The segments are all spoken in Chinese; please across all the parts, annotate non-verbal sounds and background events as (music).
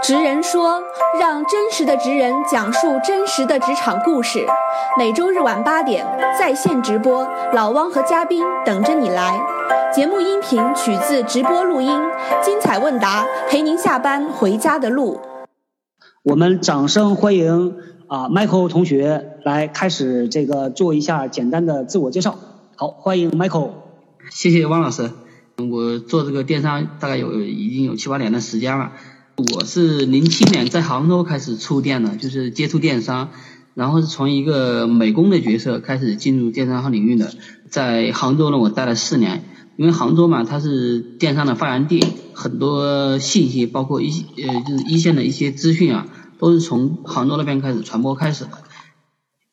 职人说：“让真实的职人讲述真实的职场故事。”每周日晚八点在线直播，老汪和嘉宾等着你来。节目音频取自直播录音，精彩问答陪您下班回家的路。我们掌声欢迎啊，Michael 同学来开始这个做一下简单的自我介绍。好，欢迎 Michael。谢谢汪老师。我做这个电商大概有已经有七八年的时间了。我是零七年在杭州开始触电的，就是接触电商，然后是从一个美工的角色开始进入电商行领域的。在杭州呢，我待了四年，因为杭州嘛，它是电商的发源地，很多信息包括一呃就是一线的一些资讯啊，都是从杭州那边开始传播开始的。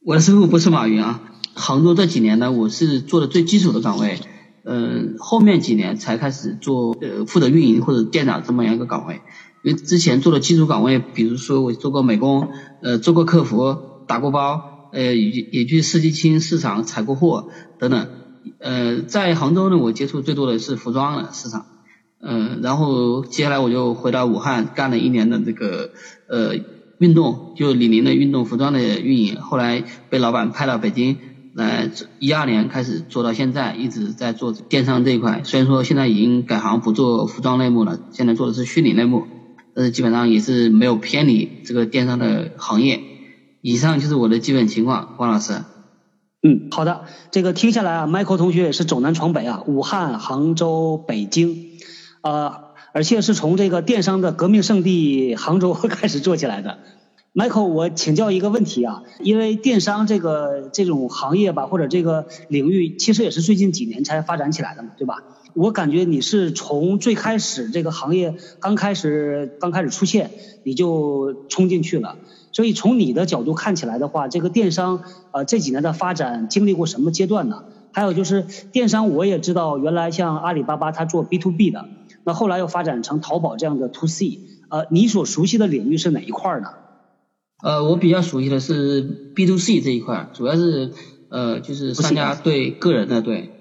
我的师傅不是马云啊，杭州这几年呢，我是做的最基础的岗位，嗯，后面几年才开始做呃负责运营或者店长这么样一个岗位。因为之前做的基础岗位，比如说我做过美工，呃，做过客服，打过包，呃，也也去试机清市场采过货等等。呃，在杭州呢，我接触最多的是服装的市场，嗯，然后接下来我就回到武汉干了一年的这个呃运动，就李宁的运动服装的运营。后来被老板派到北京来，一二年开始做到现在，一直在做电商这一块。虽然说现在已经改行不做服装类目了，现在做的是虚拟类目。呃，基本上也是没有偏离这个电商的行业。以上就是我的基本情况，汪老师。嗯，好的，这个听下来啊，Michael 同学也是走南闯北啊，武汉、杭州、北京，呃，而且是从这个电商的革命圣地杭州 (laughs) 开始做起来的。Michael，我请教一个问题啊，因为电商这个这种行业吧，或者这个领域，其实也是最近几年才发展起来的嘛，对吧？我感觉你是从最开始这个行业刚开始刚开始出现，你就冲进去了。所以从你的角度看起来的话，这个电商呃这几年的发展经历过什么阶段呢？还有就是电商，我也知道原来像阿里巴巴它做 B to B 的，那后来又发展成淘宝这样的 To C。呃，你所熟悉的领域是哪一块呢？呃，我比较熟悉的是 B to C 这一块，主要是呃就是商家对个人的对。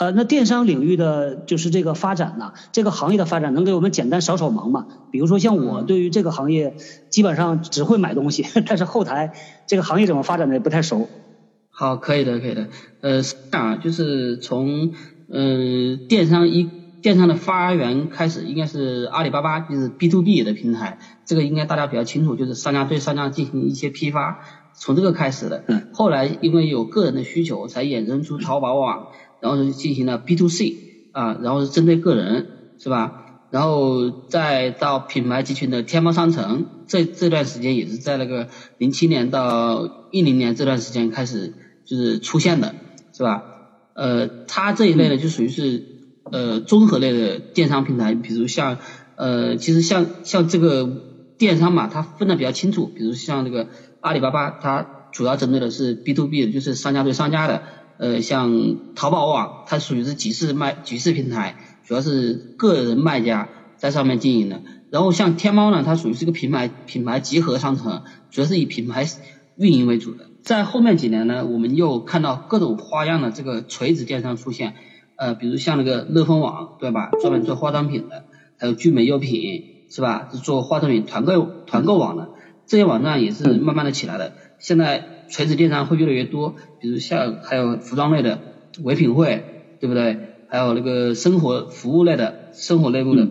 呃，那电商领域的就是这个发展呢，这个行业的发展能给我们简单扫扫盲吗？比如说像我对于这个行业基本上只会买东西，但是后台这个行业怎么发展的也不太熟。好，可以的，可以的。呃，是这样就是从呃电商一电商的发源开始，应该是阿里巴巴，就是 B to B 的平台，这个应该大家比较清楚，就是商家对商家进行一些批发，从这个开始的。嗯。后来因为有个人的需求，才衍生出淘宝网。然后是进行了 B to C 啊，然后是针对个人，是吧？然后再到品牌集群的天猫商城，这这段时间也是在那个零七年到一零年这段时间开始就是出现的，是吧？呃，它这一类呢就属于是呃综合类的电商平台，比如像呃其实像像这个电商嘛，它分的比较清楚，比如像这个阿里巴巴，它主要针对的是 B to B 的，就是商家对商家的。呃，像淘宝网，它属于是集市卖集市平台，主要是个人卖家在上面经营的。然后像天猫呢，它属于是个品牌品牌集合商城，主要是以品牌运营为主的。在后面几年呢，我们又看到各种花样的这个垂直电商出现，呃，比如像那个乐蜂网，对吧？专门做化妆品的，还有聚美优品，是吧？是做化妆品团购团购网的，这些网站也是慢慢的起来的。现在。垂直电商会越来越多，比如像还有服装类的唯品会，对不对？还有那个生活服务类的、生活类目的、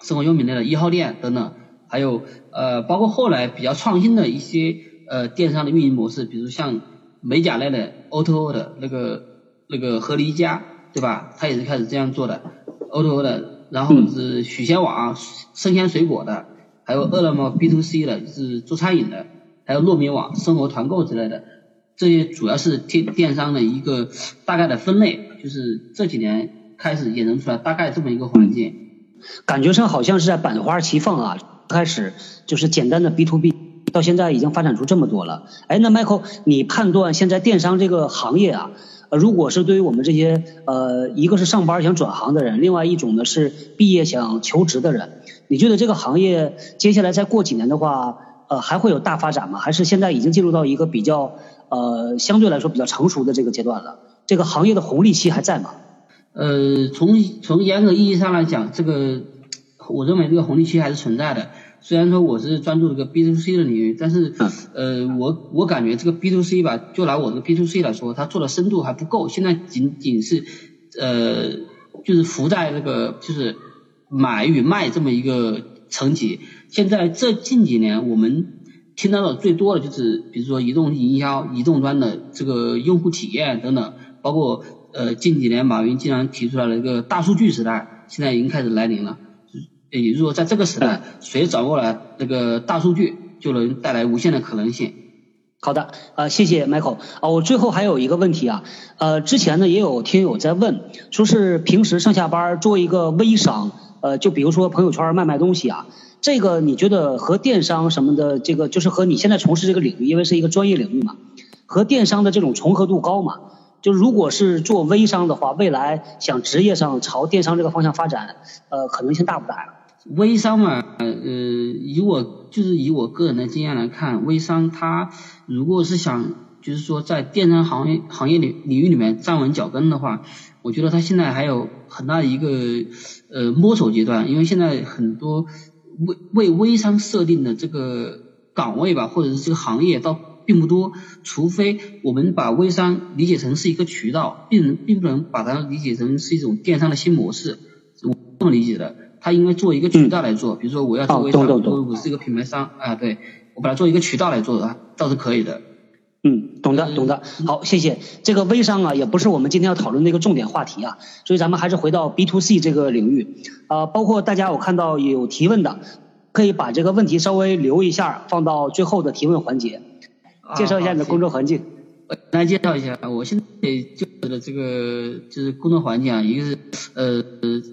生活用品类的一号店等等，还有呃，包括后来比较创新的一些呃电商的运营模式，比如像美甲类的 O to O 的那个那个和离家，对吧？它也是开始这样做的 O to O 的，然后是许仙网生鲜水果的，还有饿了么 B to C 的，是做餐饮的。还有糯米网、生活团购之类的，这些主要是电电商的一个大概的分类，就是这几年开始衍生出来大概这么一个环境。感觉上好像是在百花齐放啊，开始就是简单的 B to B，到现在已经发展出这么多了。哎，那 Michael，你判断现在电商这个行业啊，呃，如果是对于我们这些呃，一个是上班想转行的人，另外一种呢是毕业想求职的人，你觉得这个行业接下来再过几年的话？呃，还会有大发展吗？还是现在已经进入到一个比较呃相对来说比较成熟的这个阶段了？这个行业的红利期还在吗？呃，从从严格意义上来讲，这个我认为这个红利期还是存在的。虽然说我是专注这个 B to C 的领域，但是呃，我我感觉这个 B to C 吧，就拿我这个 B to C 来说，它做的深度还不够。现在仅仅是呃，就是浮在这个就是买与卖这么一个层级。现在这近几年我们听到的最多的就是，比如说移动营销、移动端的这个用户体验等等，包括呃近几年马云经常提出来的一个大数据时代，现在已经开始来临了。也就是说，在这个时代，谁掌握了这个大数据，就能带来无限的可能性。好的，呃，谢谢 Michael。啊，我最后还有一个问题啊，呃，之前呢也有听友在问，说是平时上下班做一个微商，呃，就比如说朋友圈卖卖东西啊，这个你觉得和电商什么的，这个就是和你现在从事这个领域，因为是一个专业领域嘛，和电商的这种重合度高嘛？就如果是做微商的话，未来想职业上朝电商这个方向发展，呃，可能性大不大呀？微商嘛，呃，以我就是以我个人的经验来看，微商它如果是想就是说在电商行业行业领领域里面站稳脚跟的话，我觉得它现在还有很大的一个呃摸索阶段，因为现在很多为为微商设定的这个岗位吧，或者是这个行业倒并不多，除非我们把微商理解成是一个渠道，并并不能把它理解成是一种电商的新模式，我这么理解的。他应该做一个渠道来做，比如说我要做微商，我我是一个品牌商啊，对我把它做一个渠道来做的，倒是可以的。嗯，懂的懂的，好，谢谢。这个微商啊，也不是我们今天要讨论的一个重点话题啊，所以咱们还是回到 B to C 这个领域啊，包括大家我看到有提问的，可以把这个问题稍微留一下，放到最后的提问环节，介绍一下你的工作环境。来介绍一下，我现在就职的这个就是工作环境啊，一个是呃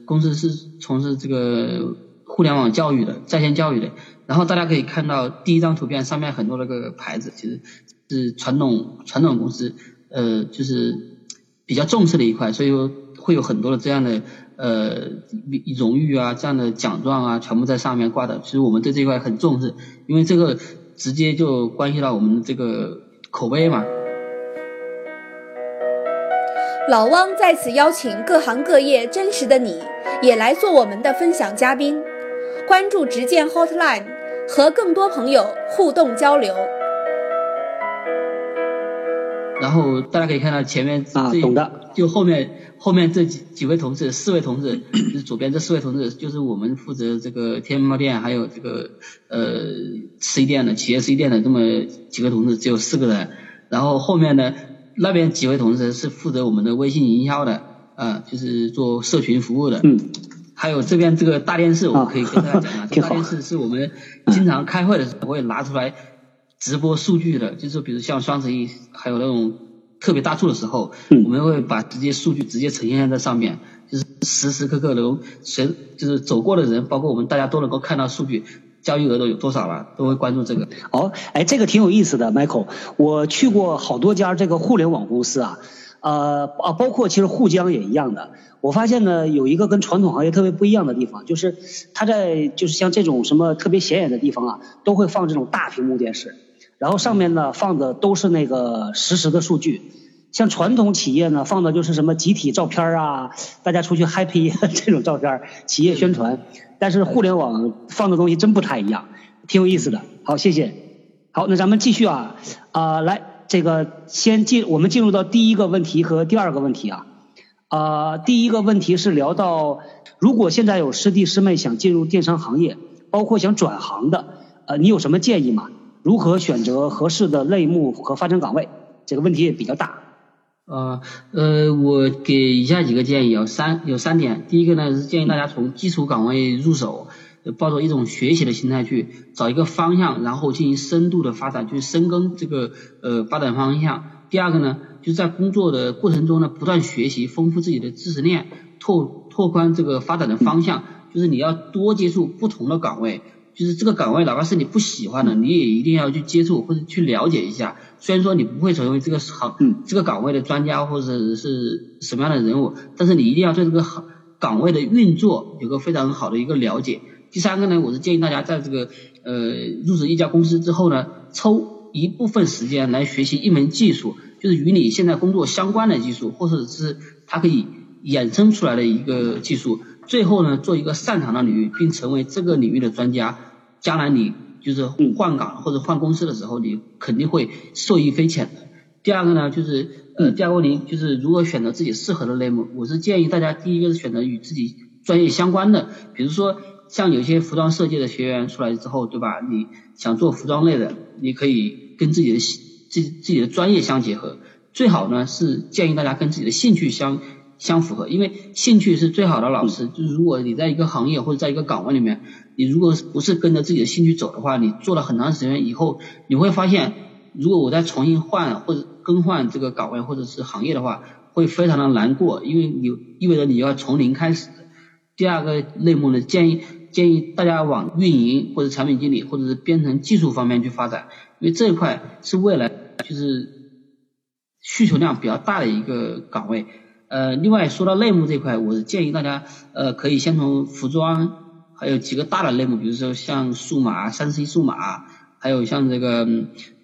公司是从事这个互联网教育的，在线教育的。然后大家可以看到第一张图片上面很多那个牌子，其实是传统传统公司呃就是比较重视的一块，所以说会有很多的这样的呃荣誉啊这样的奖状啊全部在上面挂的。其实我们对这一块很重视，因为这个直接就关系到我们这个口碑嘛。老汪在此邀请各行各业真实的你，也来做我们的分享嘉宾。关注直见 Hotline，和更多朋友互动交流。然后大家可以看到前面啊，懂的，就后面后面这几几位同志，四位同志，(coughs) 就是左边这四位同志，就是我们负责这个天猫店还有这个呃 C 店的企业 C 店的这么几个同志，只有四个人。然后后面呢？那边几位同事是负责我们的微信营销的，啊，就是做社群服务的。嗯。还有这边这个大电视，我可以跟大家讲啊，(laughs) 这大电视是我们经常开会的时候会拿出来直播数据的，就是比如像双十一，还有那种特别大促的时候，我们会把直接数据直接呈现在上面，就是时时刻刻能随就是走过的人，包括我们大家都能够看到数据。交易额都有多少了？都会关注这个。哦，哎，这个挺有意思的，Michael。我去过好多家这个互联网公司啊，呃啊，包括其实沪江也一样的。我发现呢，有一个跟传统行业特别不一样的地方，就是它在就是像这种什么特别显眼的地方啊，都会放这种大屏幕电视，然后上面呢放的都是那个实时的数据。像传统企业呢，放的就是什么集体照片啊，大家出去 happy (laughs) 这种照片，企业宣传。但是互联网放的东西真不太一样，挺有意思的。好，谢谢。好，那咱们继续啊，啊，来，这个先进，我们进入到第一个问题和第二个问题啊。啊，第一个问题是聊到，如果现在有师弟师妹想进入电商行业，包括想转行的，呃，你有什么建议吗？如何选择合适的类目和发展岗位？这个问题也比较大。啊，呃，我给以下几个建议，有三有三点。第一个呢是建议大家从基础岗位入手，抱着一种学习的心态去找一个方向，然后进行深度的发展，去深耕这个呃发展方向。第二个呢，就是在工作的过程中呢，不断学习，丰富自己的知识链，拓拓宽这个发展的方向。就是你要多接触不同的岗位。就是这个岗位，哪怕是你不喜欢的，你也一定要去接触或者去了解一下。虽然说你不会成为这个行这个岗位的专家或者是什么样的人物，但是你一定要对这个行岗位的运作有个非常好的一个了解。第三个呢，我是建议大家在这个呃入职一家公司之后呢，抽一部分时间来学习一门技术，就是与你现在工作相关的技术，或者是它可以衍生出来的一个技术。最后呢，做一个擅长的领域，并成为这个领域的专家，将来你就是换岗或者换公司的时候，你肯定会受益匪浅的。第二个呢，就是呃，第二个问题就是如何选择自己适合的类目。我是建议大家，第一个是选择与自己专业相关的，比如说像有些服装设计的学员出来之后，对吧？你想做服装类的，你可以跟自己的自自己的专业相结合。最好呢是建议大家跟自己的兴趣相相符合，因为兴趣是最好的老师。就是如果你在一个行业或者在一个岗位里面，你如果不是跟着自己的兴趣走的话，你做了很长时间以后，你会发现，如果我再重新换或者更换这个岗位或者是行业的话，会非常的难过，因为你意味着你要从零开始。第二个类目呢，建议建议大家往运营或者产品经理或者是编程技术方面去发展，因为这一块是未来就是。需求量比较大的一个岗位，呃，另外说到类目这块，我建议大家，呃，可以先从服装，还有几个大的类目，比如说像数码、三 C 数码，还有像这个，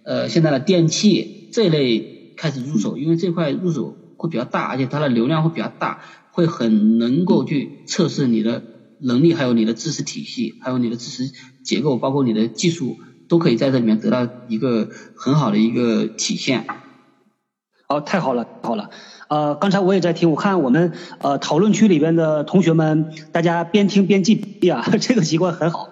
呃，现在的电器这一类开始入手，因为这块入手会比较大，而且它的流量会比较大，会很能够去测试你的能力，还有你的知识体系，还有你的知识结构，包括你的技术，都可以在这里面得到一个很好的一个体现。好，太好了，好了，呃，刚才我也在听，我看我们呃讨论区里边的同学们，大家边听边记笔啊，(laughs) 这个习惯很好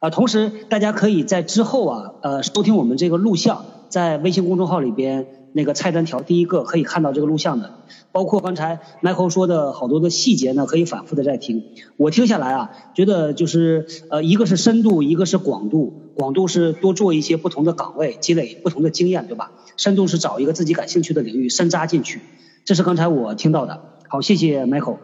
啊。同时，大家可以在之后啊，呃，收听我们这个录像，在微信公众号里边那个菜单条第一个可以看到这个录像的，包括刚才 Michael 说的好多的细节呢，可以反复的再听。我听下来啊，觉得就是呃，一个是深度，一个是广度。广度是多做一些不同的岗位，积累不同的经验，对吧？深度是找一个自己感兴趣的领域，深扎进去。这是刚才我听到的。好，谢谢 Michael。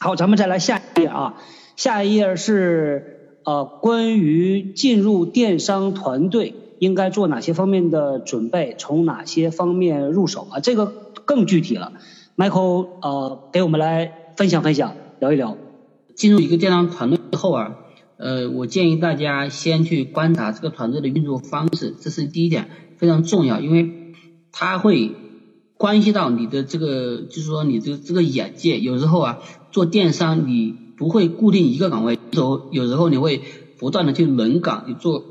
好，咱们再来下一页啊。下一页是呃关于进入电商团队应该做哪些方面的准备，从哪些方面入手啊？这个更具体了。Michael 呃给我们来分享分享，聊一聊。进入一个电商团队之后啊。呃，我建议大家先去观察这个团队的运作方式，这是第一点非常重要，因为它会关系到你的这个，就是说你的这个眼界。有时候啊，做电商你不会固定一个岗位，有时候有时候你会不断的去轮岗，你做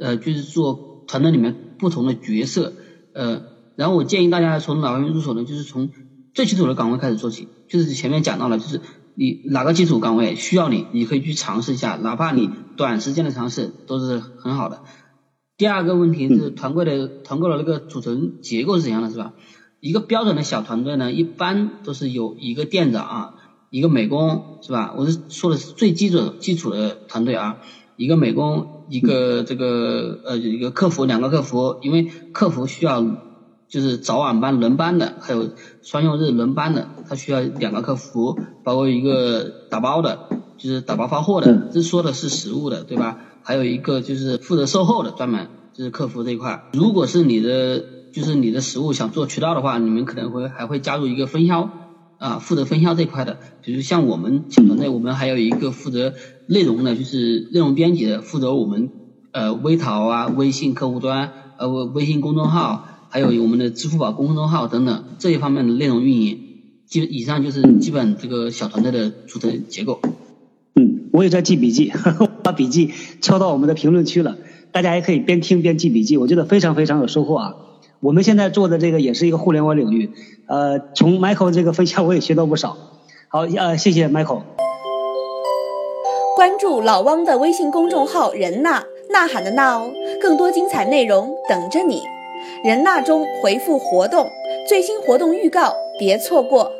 呃就是做团队里面不同的角色，呃，然后我建议大家从哪方面入手呢？就是从最基础的岗位开始做起，就是前面讲到了，就是。你哪个基础岗位需要你，你可以去尝试一下，哪怕你短时间的尝试都是很好的。第二个问题是团队的团购的那个组成结构是怎样的，是吧？一个标准的小团队呢，一般都是有一个店长啊，一个美工，是吧？我是说的是最基础基础的团队啊，一个美工，一个这个呃一个客服，两个客服，因为客服需要。就是早晚班轮班的，还有双休日轮班的，他需要两个客服，包括一个打包的，就是打包发货的，这说的是实物的，对吧？还有一个就是负责售后的，专门就是客服这一块。如果是你的，就是你的实物想做渠道的话，你们可能会还会加入一个分销啊，负责分销这块的。比如像我们小团队，我们还有一个负责内容的，就是内容编辑的，负责我们呃微淘啊、微信客户端呃微信公众号。还有我们的支付宝公众号等等这一方面的内容运营，基以上就是基本这个小团队的组成结构。嗯，我也在记笔记，(laughs) 把笔记敲到我们的评论区了，大家也可以边听边记笔记，我觉得非常非常有收获啊。我们现在做的这个也是一个互联网领域，呃，从 Michael 这个分享我也学到不少。好，呃，谢谢 Michael。关注老汪的微信公众号“人呐呐喊的呐”哦，更多精彩内容等着你。人呐中回复活动，最新活动预告，别错过。